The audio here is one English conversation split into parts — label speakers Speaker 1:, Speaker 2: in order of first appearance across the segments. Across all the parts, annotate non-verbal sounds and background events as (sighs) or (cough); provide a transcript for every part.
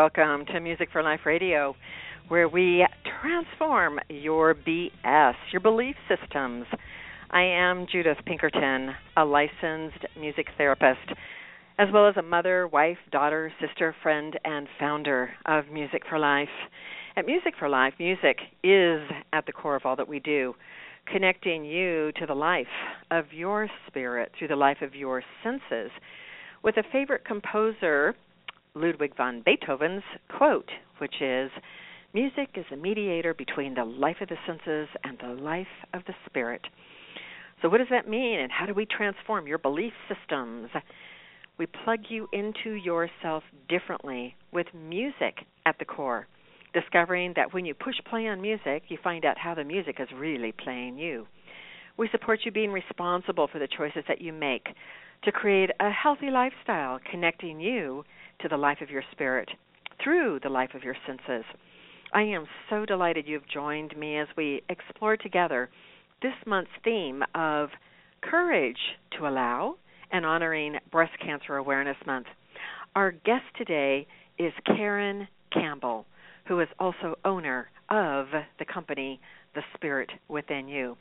Speaker 1: welcome to Music for Life Radio, where we transform your BS, your belief systems. I am Judith Pinkerton, a licensed music therapist, as well as a mother, wife, daughter, sister, friend, and founder of Music for Life. At Music for Life, music is at the core of all that we do, connecting you to the life of your spirit through the life of your senses with a favorite composer Ludwig van Beethoven's quote, which is Music is a mediator between the life of the senses and the life of the spirit. So, what does that mean, and how do we transform your belief systems? We plug you into yourself differently with music at the core, discovering that when you push play on music, you find out how the music is really playing you. We support you being responsible for the choices that you make to create a healthy lifestyle, connecting you to the life of your spirit through the life of your senses. I am so delighted you've joined me as we explore together this month's theme of courage to allow and honoring Breast Cancer Awareness Month. Our guest today is Karen Campbell, who is also owner of the company The Spirit Within You.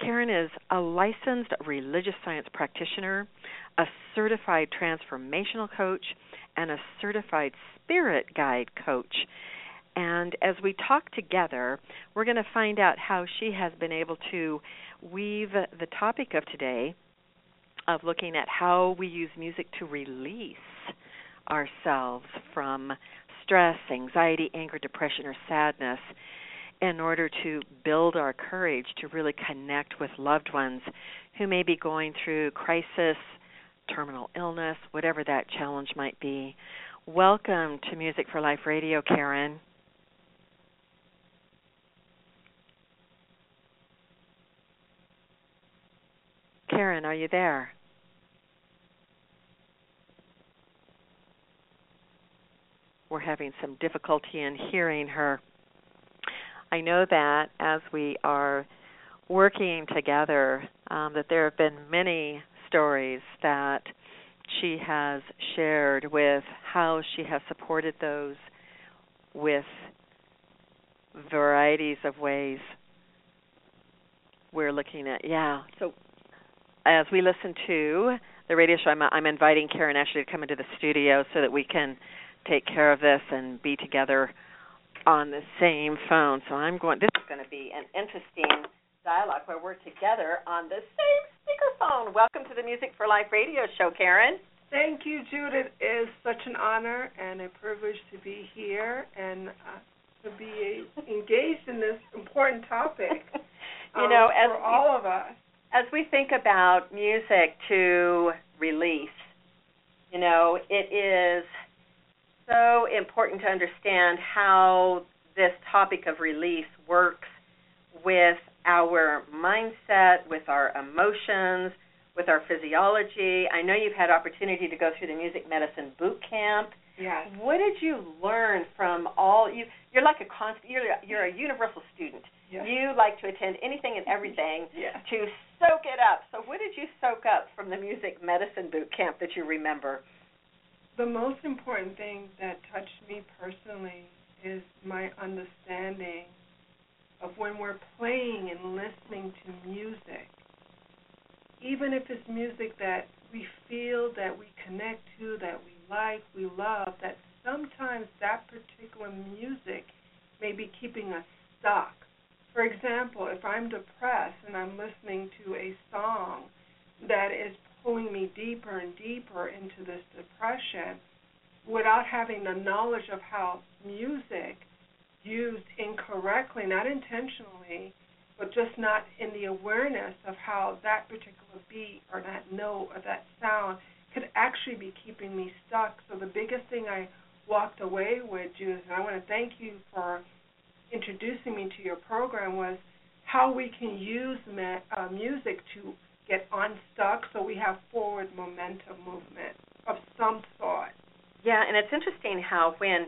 Speaker 1: Karen is a licensed religious science practitioner, a certified transformational coach, and a certified spirit guide coach. And as we talk together, we're going to find out how she has been able to weave the topic of today of looking at how we use music to release ourselves from stress, anxiety, anger, depression, or sadness in order to build our courage to really connect with loved ones who may be going through crisis, terminal illness, whatever that challenge might be. Welcome to Music for Life Radio, Karen. Karen, are you there? We're having some difficulty in hearing her. I know that as we are working together, um, that there have been many stories that she has shared with how she has supported those with varieties of ways we're looking at. Yeah. So as we listen to the radio show, I'm, I'm inviting Karen actually to come into the studio so that we can take care of this and be together on the same phone. So I'm going. This is going to be an interesting dialogue where we're together on the same speakerphone. Welcome to the Music for Life radio show, Karen.
Speaker 2: Thank you, Judith. It is such an honor and a privilege to be here and uh, to be engaged in this important topic. (laughs)
Speaker 1: you um, know,
Speaker 2: as for all of us.
Speaker 1: As we think about music to release, you know, it is so important to understand how this topic of release works with our mindset, with our emotions, with our physiology. I know you've had opportunity to go through the music medicine boot camp.
Speaker 2: Yes.
Speaker 1: What did you learn from all you? You're like a constant. You're you're a universal student.
Speaker 2: Yes.
Speaker 1: You like to attend anything and everything (laughs)
Speaker 2: yes.
Speaker 1: to soak it up. So, what did you soak up from the music medicine boot camp that you remember?
Speaker 2: The most important thing that touched me personally is my understanding of when we're playing and listening to music, even if it's music that we feel that we connect to, that we like, we love, that sometimes that particular music may be keeping us stuck. For example, if I'm depressed and I'm listening to a song that is pulling me deeper and deeper into this depression without having the knowledge of how music used incorrectly, not intentionally, but just not in the awareness of how that particular beat or that note or that sound could actually be keeping me stuck. So the biggest thing I walked away with, Judith, and I want to thank you for introducing me to your program, was how we can use ma- uh, music to get unstuck so we have forward momentum movement of some sort.
Speaker 1: Yeah, and it's interesting how when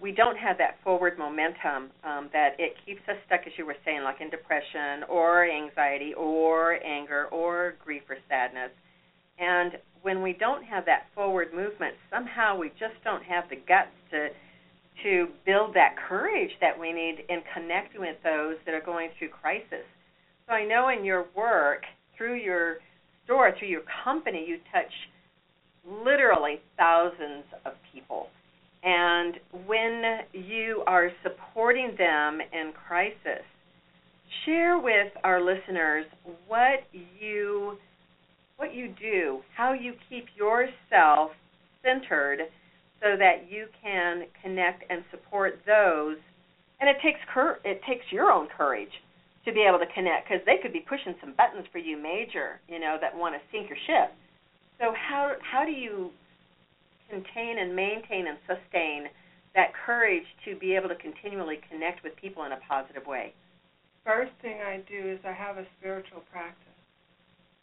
Speaker 1: we don't have that forward momentum, um, that it keeps us stuck, as you were saying, like in depression or anxiety or anger or grief or sadness. And when we don't have that forward movement, somehow we just don't have the guts to to build that courage that we need in connecting with those that are going through crisis. So I know in your work, through your store, through your company, you touch literally thousands of people. And when you are supporting them in crisis, share with our listeners what you what you do, how you keep yourself centered so that you can connect and support those and it takes cur- it takes your own courage to be able to connect because they could be pushing some buttons for you major, you know, that want to sink your ship. So how how do you contain and maintain and sustain that courage to be able to continually connect with people in a positive way?
Speaker 2: First thing I do is I have a spiritual practice.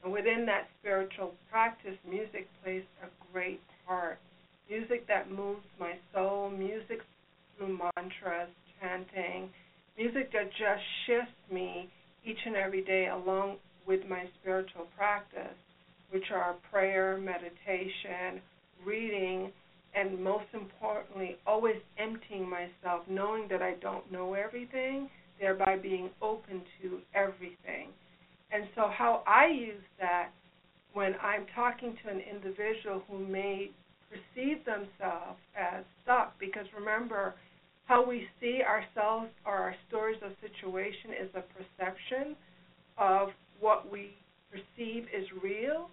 Speaker 2: And within that spiritual practice, music plays a great part. Music that moves my soul, music through mantras, chanting, music that just shifts me each and every day along with my spiritual practice, which are prayer, meditation, reading, and most importantly, always emptying myself, knowing that I don't know everything, thereby being open to everything. And so, how I use that when I'm talking to an individual who may perceive themselves as stuck, because remember, how we see ourselves or our stories of situation is a perception of what we perceive is real,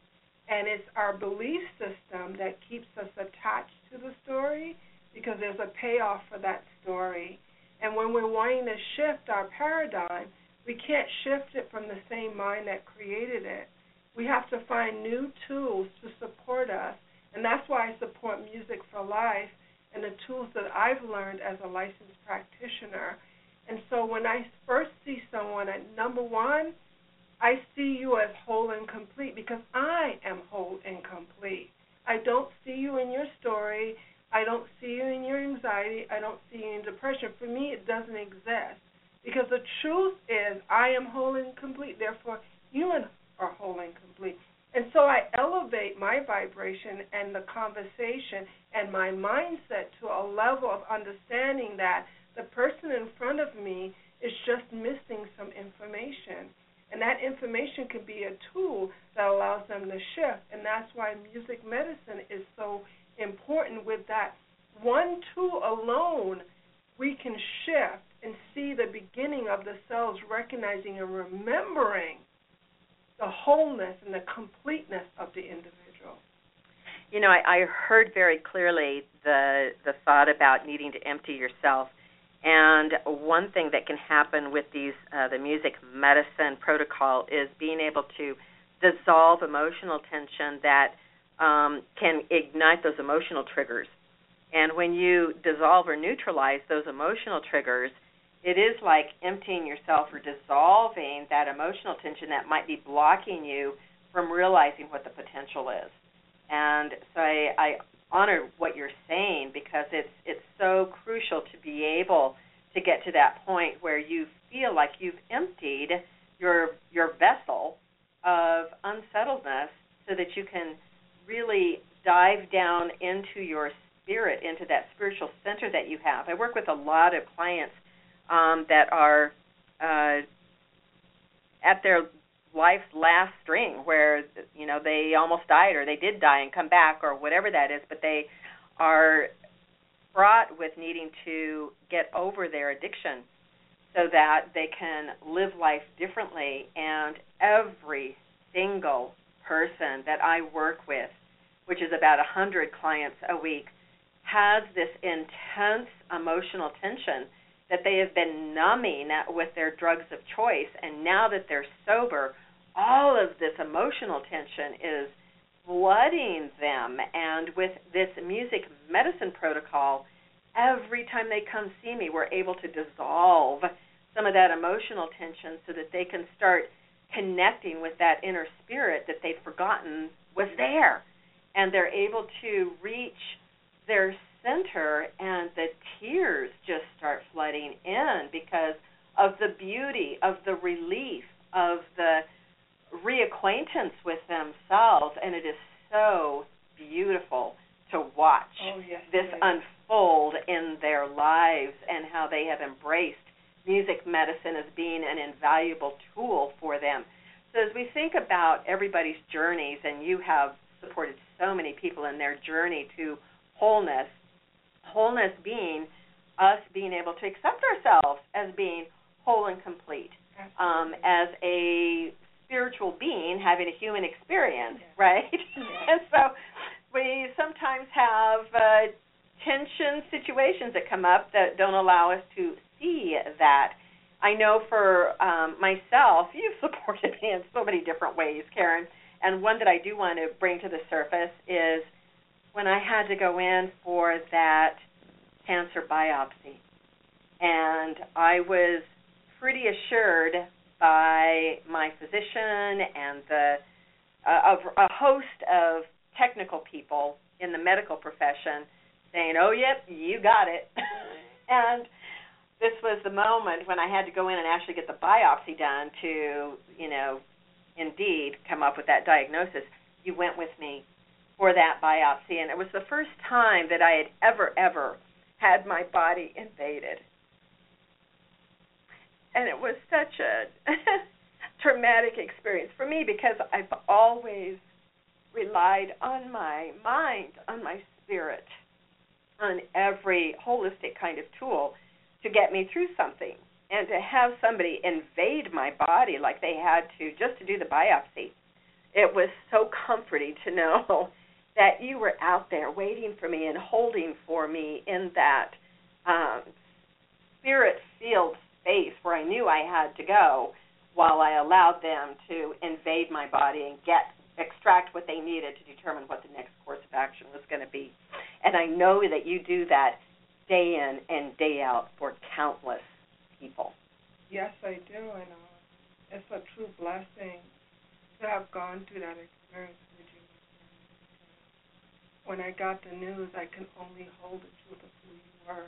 Speaker 2: and it's our belief system that keeps us attached to the story because there's a payoff for that story. And when we're wanting to shift our paradigm, we can't shift it from the same mind that created it. We have to find new tools to support us, and that's why I support Music for Life and the tools that I've learned as a licensed practitioner. And so when I first see someone, at number one, I see you as whole and complete because I am whole and complete. I don't see you in your story. I don't see you in your anxiety. I don't see you in depression. For me, it doesn't exist because the truth is I am whole and complete. Therefore, you are whole and complete. And so I elevate my vibration and the conversation and my mindset to a level of understanding that the person in front of me is just missing some information. And that information can be a tool that allows them to shift. And that's why music medicine is so important with that one tool alone we can shift and see the beginning of the cells recognizing and remembering the wholeness and the completeness of the individual.
Speaker 1: You know, I, I heard very clearly the the thought about needing to empty yourself. And one thing that can happen with these uh, the music medicine protocol is being able to dissolve emotional tension that um, can ignite those emotional triggers. And when you dissolve or neutralize those emotional triggers, it is like emptying yourself or dissolving that emotional tension that might be blocking you from realizing what the potential is. And so I, I honor what you're saying because it's it's so crucial to be able to get to that point where you feel like you've emptied your your vessel of unsettledness so that you can really dive down into your spirit, into that spiritual center that you have. I work with a lot of clients um, that are uh, at their life's last string, where you know they almost died or they did die and come back or whatever that is, but they are fraught with needing to get over their addiction so that they can live life differently. And every single person that I work with, which is about a hundred clients a week, has this intense emotional tension that they have been numbing with their drugs of choice, and now that they're sober, all of this emotional tension is flooding them. And with this music medicine protocol, every time they come see me, we're able to dissolve some of that emotional tension so that they can start connecting with that inner spirit that they'd forgotten was there. And they're able to reach their center and the tears just start flooding in because of the beauty of the relief of the reacquaintance with themselves and it is so beautiful to watch
Speaker 2: oh, yes,
Speaker 1: this
Speaker 2: yes.
Speaker 1: unfold in their lives and how they have embraced music medicine as being an invaluable tool for them. So as we think about everybody's journeys, and you have supported so many people in their journey to wholeness, wholeness being us being able to accept ourselves as being whole and complete, um, as a spiritual being having a human experience,
Speaker 2: yes.
Speaker 1: right? (laughs)
Speaker 2: Yes.
Speaker 1: and so we sometimes have uh, tension situations that come up that don't allow us to see that. I know for um, myself, (laughs) you've supported me in so many different ways, Karen. And one that I do want to bring to the surface is when I had to go in for that cancer biopsy. And I was pretty assured by my physician and the uh, of a host of technical people in the medical profession saying, "Oh, yep, you got it." (laughs) and this was the moment when I had to go in and actually get the biopsy done to, you know, indeed come up with that diagnosis. You went with me for that biopsy, and it was the first time that I had ever, ever had my body invaded. And it was such a (laughs) traumatic experience for me because I've always relied on my mind, on my spirit, on every holistic kind of tool to get me through something. And to have somebody invade my body like they had to just to do the biopsy, it was so comforting to know (laughs) that you were out there waiting for me and holding for me in that um, spirit field space where I knew I had to go while I allowed them to invade my body and get extract what they needed to determine what the next course of action was going to be. And I know that you do that day in and day out for countless people.
Speaker 2: Yes, I do, and uh, it's a true blessing to have gone through that experience with you. When I got the news, I can only hold the truth of who you were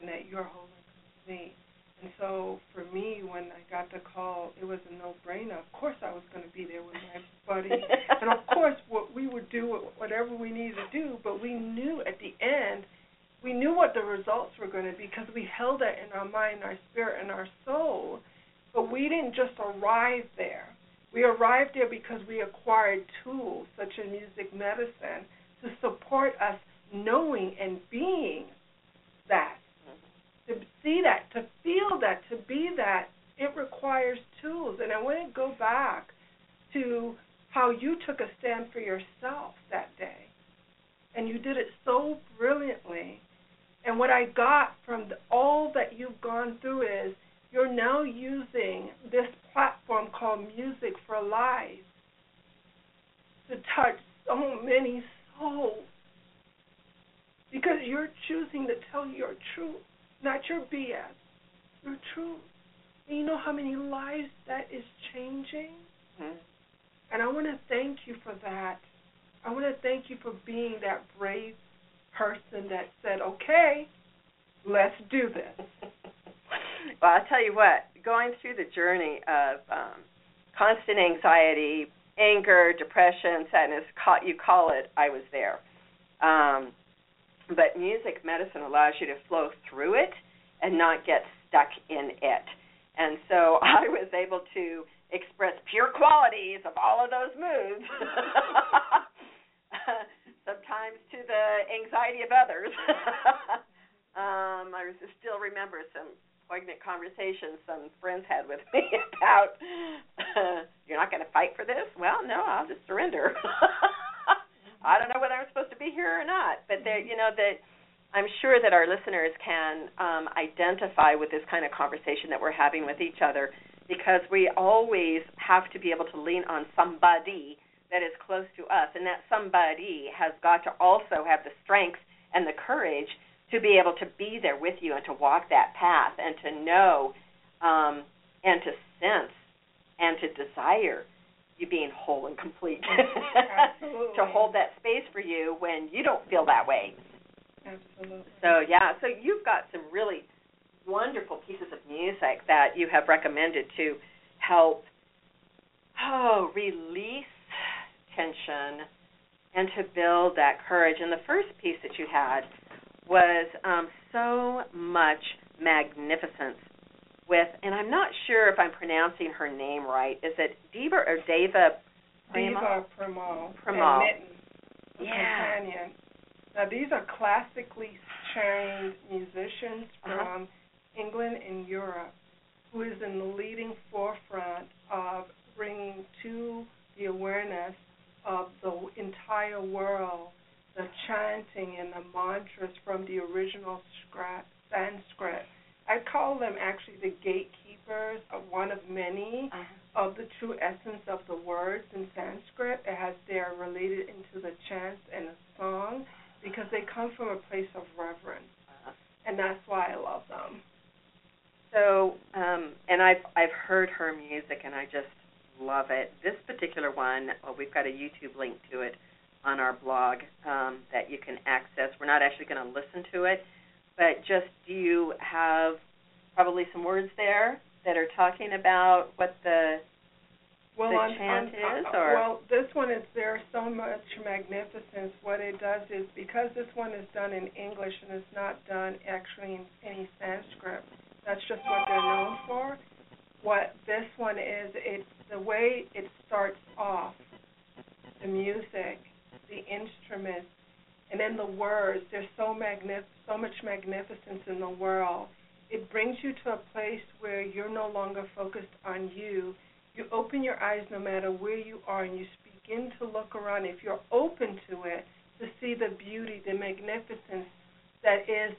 Speaker 2: and that you're and complete. And so for me, when I got the call, it was a no-brainer. Of course, I was going to be there with my buddy, (laughs) and of course, what we would do whatever we needed to do. But we knew at the end, we knew what the results were going to be because we held that in our mind, our spirit, and our soul. But we didn't just arrive there. We arrived there because we acquired tools such as music medicine to support us knowing and being that to see that, to feel that, to be that, it requires tools. And I want to go back to how you took a stand for yourself that day. And you did it so brilliantly. And what I got from the, all that you've gone through is you're now using this platform called Music for Life to touch so many souls because you're choosing to tell your truth not your BS, your truth. And you know how many lives that is changing?
Speaker 1: Mm-hmm.
Speaker 2: And I want to thank you for that. I want to thank you for being that brave person that said, okay, let's do this. (laughs)
Speaker 1: well, I'll tell you what, going through the journey of um, constant anxiety, anger, depression, sadness, you call it, I was there. Um, but music medicine allows you to flow through it and not get stuck in it. And so (laughs) I was able to express pure qualities of all of those moods. (laughs) Sometimes to the anxiety of others. (laughs) um, I still remember some poignant conversations some friends had with me about you're not going to fight for this. Well, no, I'll just surrender. (laughs) I don't know whether I'm supposed to be here or not, but there, you know, that I'm sure that our listeners can um, identify with this kind of conversation that we're having with each other, because we always have to be able to lean on somebody that is close to us, and that somebody has got to also have the strength and the courage to be able to be there with you and to walk that path and to know um, and to sense and to desire you being whole and complete. (laughs) (laughs) to hold that space for you when you don't feel that way.
Speaker 2: Absolutely.
Speaker 1: So yeah, so you've got some really wonderful pieces of music that you have recommended to help oh release tension and to build that courage. And the first piece that you had was um, so much magnificence with, and I'm not sure if I'm pronouncing her name right. Is it Diva or Deva?
Speaker 2: Diva Premal.
Speaker 1: Premal.
Speaker 2: And Miten, the
Speaker 1: Yeah.
Speaker 2: companion. Now these are classically trained musicians
Speaker 1: Uh-huh.
Speaker 2: from England and Europe, who is in the leading forefront of bringing to the awareness of the entire world the chanting and the mantras from the original Sanskrit. I call them actually the gatekeepers of one of many of the true essence of the words in Sanskrit as they are related into the chants and the song because they come from a place of reverence. And that's why I love them.
Speaker 1: So, um, and I've I've heard her music and I just love it. This particular one, well, we've got a YouTube link to it on our blog um, that you can access. We're not actually going to listen to it, but just do you have probably some words there that are talking about what the
Speaker 2: Well,
Speaker 1: The
Speaker 2: on,
Speaker 1: chant
Speaker 2: on,
Speaker 1: is,
Speaker 2: uh,
Speaker 1: or-
Speaker 2: well, this one is there's so much magnificence. What it does is because this one is done in English and it's not done actually in any Sanskrit. That's just what they're known for. What this one is, it's the way it starts off, the music, the instruments, and then the words. There's so magnif- so much magnificence in the world. It brings you to a place where you're no longer focused on you you open your eyes no matter where you are and you begin to look around if you're open to it to see the beauty the magnificence that is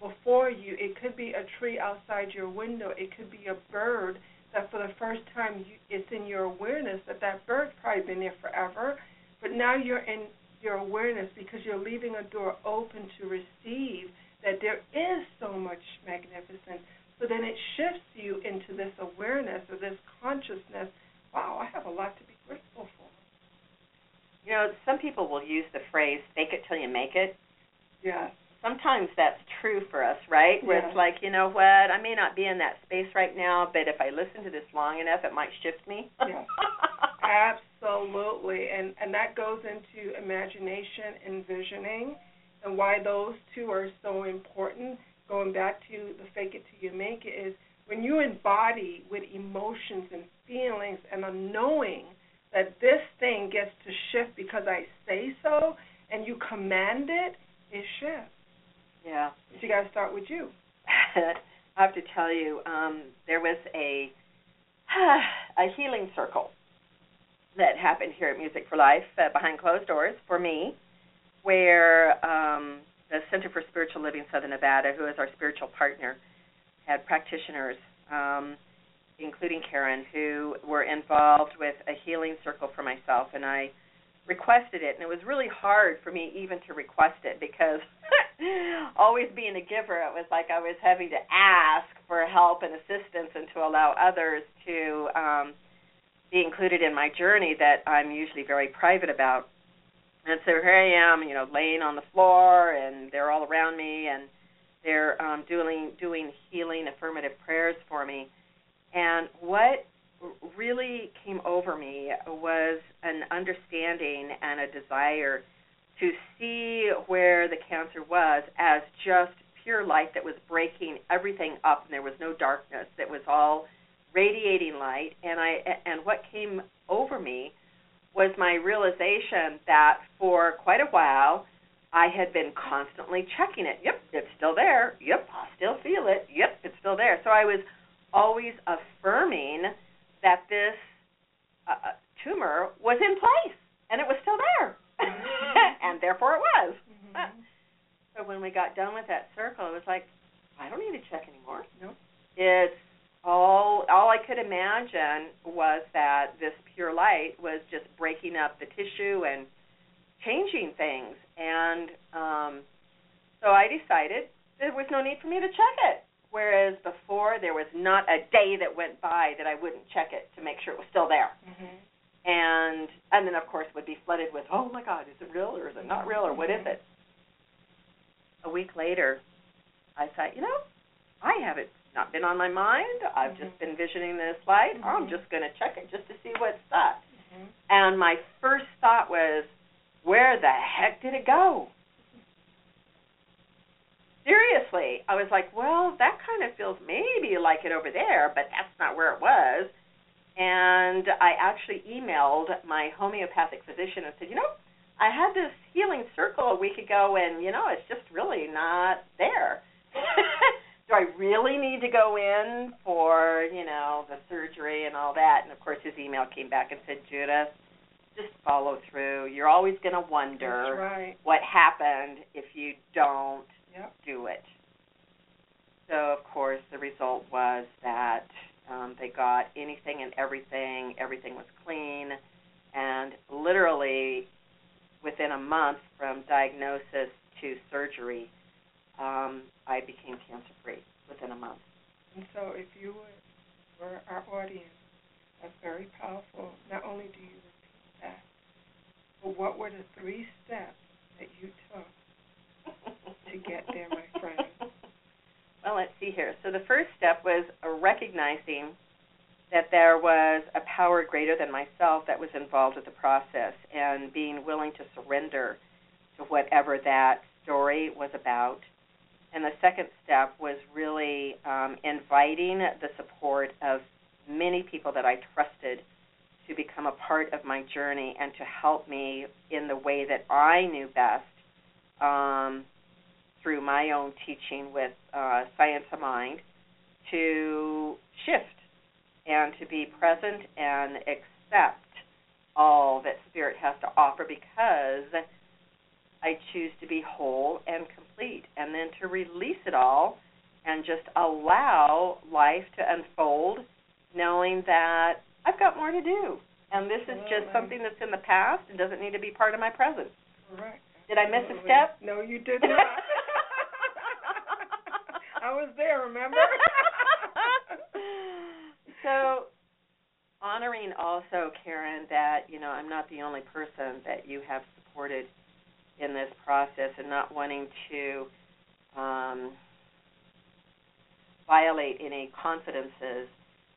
Speaker 2: before you it could be a tree outside your window it could be a bird that for the first time you, it's in your awareness that that bird's probably been there forever but now you're in your awareness because you're leaving a door open to receive that there is so much magnificence so then it shifts you into this awareness or this consciousness. Wow, I have a lot to be grateful for.
Speaker 1: you know some people will use the phrase "fake it till you make it."
Speaker 2: Yeah.
Speaker 1: sometimes that's true for us, right? Where
Speaker 2: Yeah.
Speaker 1: it's like, you know what, I may not be in that space right now, but if I listen to this long enough, it might shift me.
Speaker 2: Yeah. (laughs) Absolutely. And and that goes into imagination and visioning and why those two are so important. Going back to the fake it till you make it is when you embody with emotions and feelings and a knowing that this thing gets to shift because I say so and you command it, it shifts.
Speaker 1: yeah.
Speaker 2: But you got to start with you. (laughs)
Speaker 1: I have to tell you, um, there was a (sighs) a healing circle that happened here at Music for Life uh, behind closed doors for me, where um, the Center for Spiritual Living Southern Nevada, who is our spiritual partner, had practitioners, um, including Karen, who were involved with a healing circle for myself, and I requested it, and it was really hard for me even to request it because (laughs) always being a giver, it was like I was having to ask for help and assistance and to allow others to um, be included in my journey that I'm usually very private about. And so here I am, you know, laying on the floor, and they're all around me, and they're um, doing doing healing affirmative prayers for me. And what really came over me was an understanding and a desire to see where the cancer was as just pure light that was breaking everything up and there was no darkness that was all radiating light and I and what came over me was my realization that for quite a while I had been constantly checking it. Yep, it's still there. Yep, I still feel it. Yep, it's still there. So I was always affirming that this uh, tumor was in place and it was still there. (laughs) and therefore it was.
Speaker 2: Mm-hmm.
Speaker 1: So when we got done with that circle, it was like, I don't need to check anymore.
Speaker 2: Nope.
Speaker 1: It's all all I could imagine was that this pure light was just breaking up the tissue and changing things. And um so I decided there was no need for me to check it. Whereas before there was not a day that went by that I wouldn't check it to make sure it was still there
Speaker 2: Mm-hmm.
Speaker 1: and and then of course would be flooded with oh my god is it real or is it not real or what is it a week later i thought you know i haven't not been on my mind i've just been visioning this light i'm
Speaker 2: Mhm.
Speaker 1: just going to check it just to see what's up
Speaker 2: Mm-hmm.
Speaker 1: and my first thought was where the heck did it go? Seriously, I was like, well, that kind of feels maybe like it over there, but that's not where it was. And I actually emailed my homeopathic physician and said, you know, I had this healing circle a week ago, and you know, it's just really not there. (laughs) Do I really need to go in for you know the surgery and all that? And of course, his email came back and said, Judith, just follow through. You're always going to wonder
Speaker 2: right.
Speaker 1: what happened if you don't
Speaker 2: yep.
Speaker 1: do it. So of course, the result was that um, they got anything and everything. Everything was clean, and literally within a month from diagnosis to surgery, um, I became cancer free within a month.
Speaker 2: And so, if you were our audience, that's very powerful. Not only do you repeat that, but what were the three steps that you took to get there, my (laughs) friend?
Speaker 1: Well, let's see here. So, the first step was recognizing that there was a power greater than myself that was involved with the process and being willing to surrender to whatever that story was about. And the second step was really um, inviting the support of many people that I trusted to become a part of my journey and to help me in the way that I knew best um, through my own teaching with uh, Science of Mind to shift and to be present and accept all that Spirit has to offer because I choose to be whole and complete, and then to release it all and just allow life to unfold, knowing that I've got more to do. And this is just something that's in the past and doesn't need to be part of my present. Did I miss a step?
Speaker 2: No, you did not. (laughs) I was there, remember? (laughs)
Speaker 1: so honoring also, Karen, that you know I'm not the only person that you have supported in this process, and not wanting to um, violate any confidences.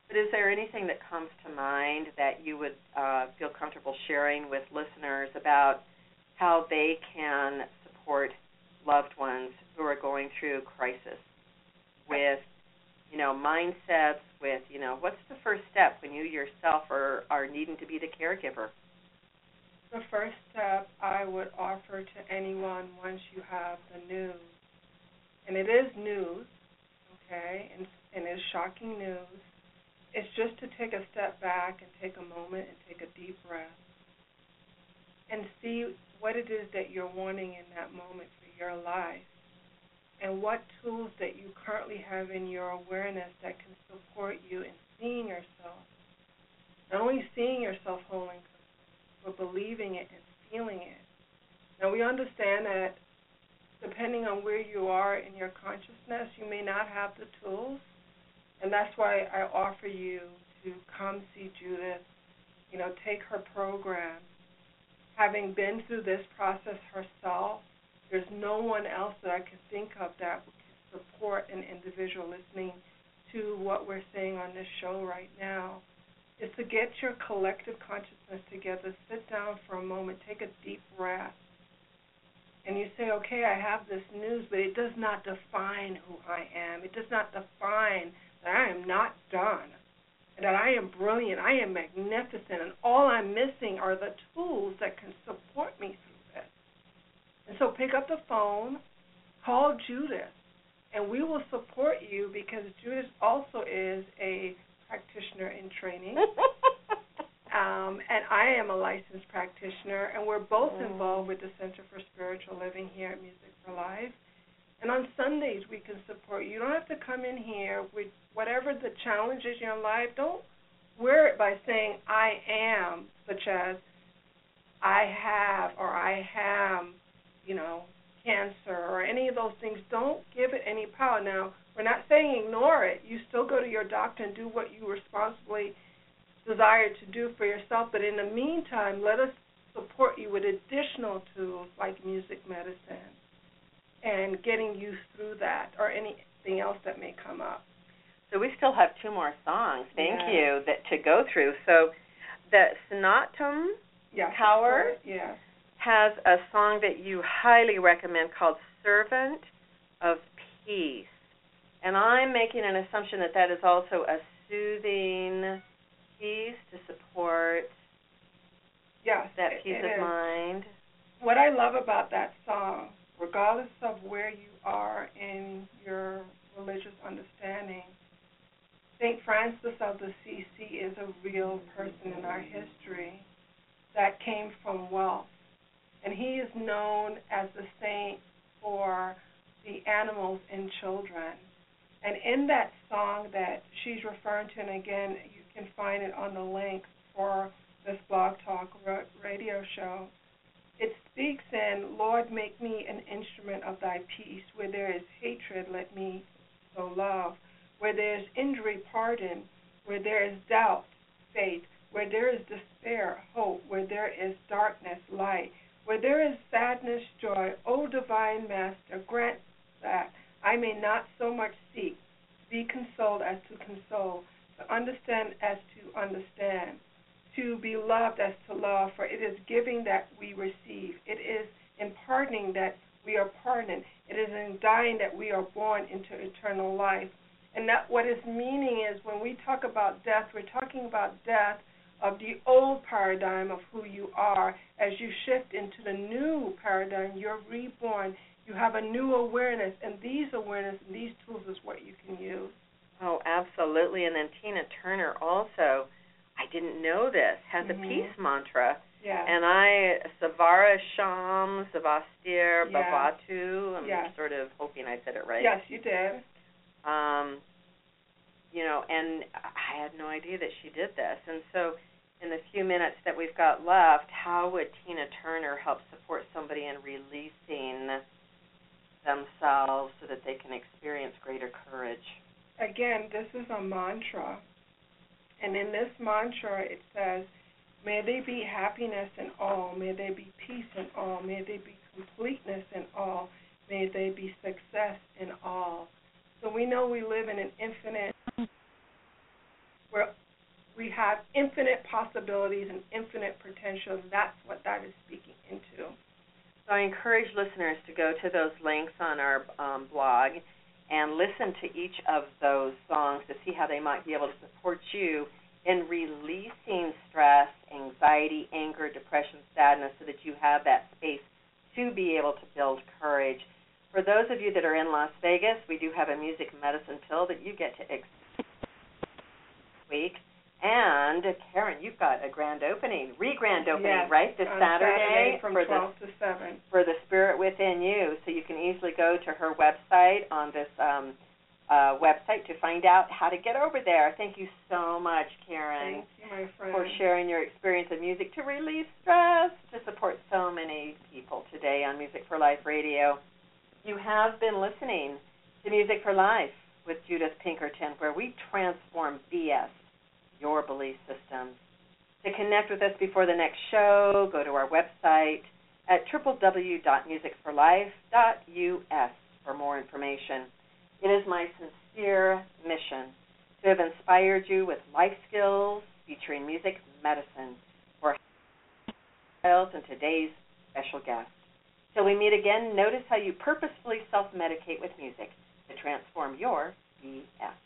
Speaker 1: But is there anything that comes to mind that you would uh, feel comfortable sharing with listeners about how they can support loved ones who are going through crisis with you know, mindsets with, you know, what's the first step when you yourself are, are needing to be the caregiver?
Speaker 2: The first step I would offer to anyone once you have the news, and it is news, okay, and, and it's shocking news, it's just to take a step back and take a moment and take a deep breath and see what it is that you're wanting in that moment for your life and what tools that you currently have in your awareness that can support you in seeing yourself. Not only seeing yourself whole and but believing it and feeling it. Now, we understand that depending on where you are in your consciousness, you may not have the tools. And that's why I offer you to come see Judith, you know, take her program. Having been through this process herself, there's no one else that I can think of that can support an individual listening to what we're saying on this show right now. Is to get your collective consciousness together, sit down for a moment, take a deep breath, and you say, okay, I have this news, but it does not define who I am. It does not define that I am not done, that I am brilliant, I am magnificent, and all I'm missing are the tools that can support me through this. and so pick up the phone, call Judith, and we will support you because Judith also is a practitioner in training. (laughs) um, and I am a licensed practitioner, and we're both mm. involved with the Center for Spiritual Living here at Music for Life. And on Sundays, we can support you. You don't have to come in here with whatever the challenges in your life. Don't wear it by saying, I am, such as, I have or I am you know, cancer or any of those things, don't give it any power. Now, we're not saying ignore it. You still go to your doctor and do what you responsibly desire to do for yourself. But in the meantime, let us support you with additional tools like music medicine and getting you through that or anything else that may come up.
Speaker 1: So we still have two more songs. Thank
Speaker 2: yes.
Speaker 1: you that to go through. So the Snatam
Speaker 2: yes,
Speaker 1: Kaur.
Speaker 2: Yes
Speaker 1: has a song that you highly recommend called Servant of Peace. And I'm making an assumption that that is also a soothing piece to support
Speaker 2: yes,
Speaker 1: that peace of
Speaker 2: is.
Speaker 1: mind.
Speaker 2: What I love about that song, regardless of where you are in your religious understanding, St. Francis of Assisi is a real person in our history that came from wealth. And he is known as the saint for the animals and children. And in that song that she's referring to, and again, you can find it on the link for this Blog Talk radio show, it speaks in, Lord, make me an instrument of thy peace. Where there is hatred, let me sow love. Where there is injury, pardon. Where there is doubt, faith. Where there is despair, hope. Where there is darkness, light. Where there is sadness, joy. O divine Master, grant that I may not so much seek, to be consoled as to console, to understand as to understand to be loved as to love, for it is giving that we receive. It is in pardoning that we are pardoned. It is in dying that we are born into eternal life. And that what is meaning is when we talk about death, we're talking about death of the old paradigm of who you are. As you shift into the new paradigm, you're reborn. You have a new awareness, and these awareness and these tools is what you can use.
Speaker 1: Oh, absolutely. And then Tina Turner also, I didn't know this, has a
Speaker 2: Mhm.
Speaker 1: peace mantra.
Speaker 2: Yeah.
Speaker 1: And I, Savara Sham, Savastir,
Speaker 2: Yeah.
Speaker 1: Bhavatu, I'm
Speaker 2: Yeah.
Speaker 1: sort of hoping I said it right.
Speaker 2: Yes, you did.
Speaker 1: Um, you know, and I had no idea that she did this. And so, in the few minutes that we've got left, how would Tina Turner help support somebody in releasing themselves so that they can experience greater courage?
Speaker 2: again, this is a mantra. And in this mantra, it says, May there be happiness in all. May there be peace in all. May there be completeness in all. May there be success in all. So we know we live in an infinite, where we have infinite possibilities and infinite potential. That's what that is speaking into.
Speaker 1: So I encourage listeners to go to those links on our um, blog and listen to each of those songs to see how they might be able to support you in releasing stress, anxiety, anger, depression, sadness so that you have that space to be able to build courage. For those of you that are in Las Vegas, we do have a music medicine pill that you get to experience week. And Karen, you've got a grand opening, re-grand opening,
Speaker 2: Yes,
Speaker 1: right, this
Speaker 2: on
Speaker 1: Saturday,
Speaker 2: from
Speaker 1: for the
Speaker 2: to 7.
Speaker 1: for the spirit within you. So you can easily go to her website on this um, uh, website to find out how to get over there. Thank you so much, Karen,
Speaker 2: Thank you,
Speaker 1: for sharing your experience of music to relieve stress, to support so many people today on Music for Life Radio. You have been listening to Music for Life with Judith Pinkerton, where we transform BS, your belief systems. To connect with us before the next show, go to our website at www.musicforlife.us for more information. It is my sincere mission to have inspired you with life skills featuring music medicine for and today's special guest. Till we meet again, notice how you purposefully self medicate with music to transform your BS.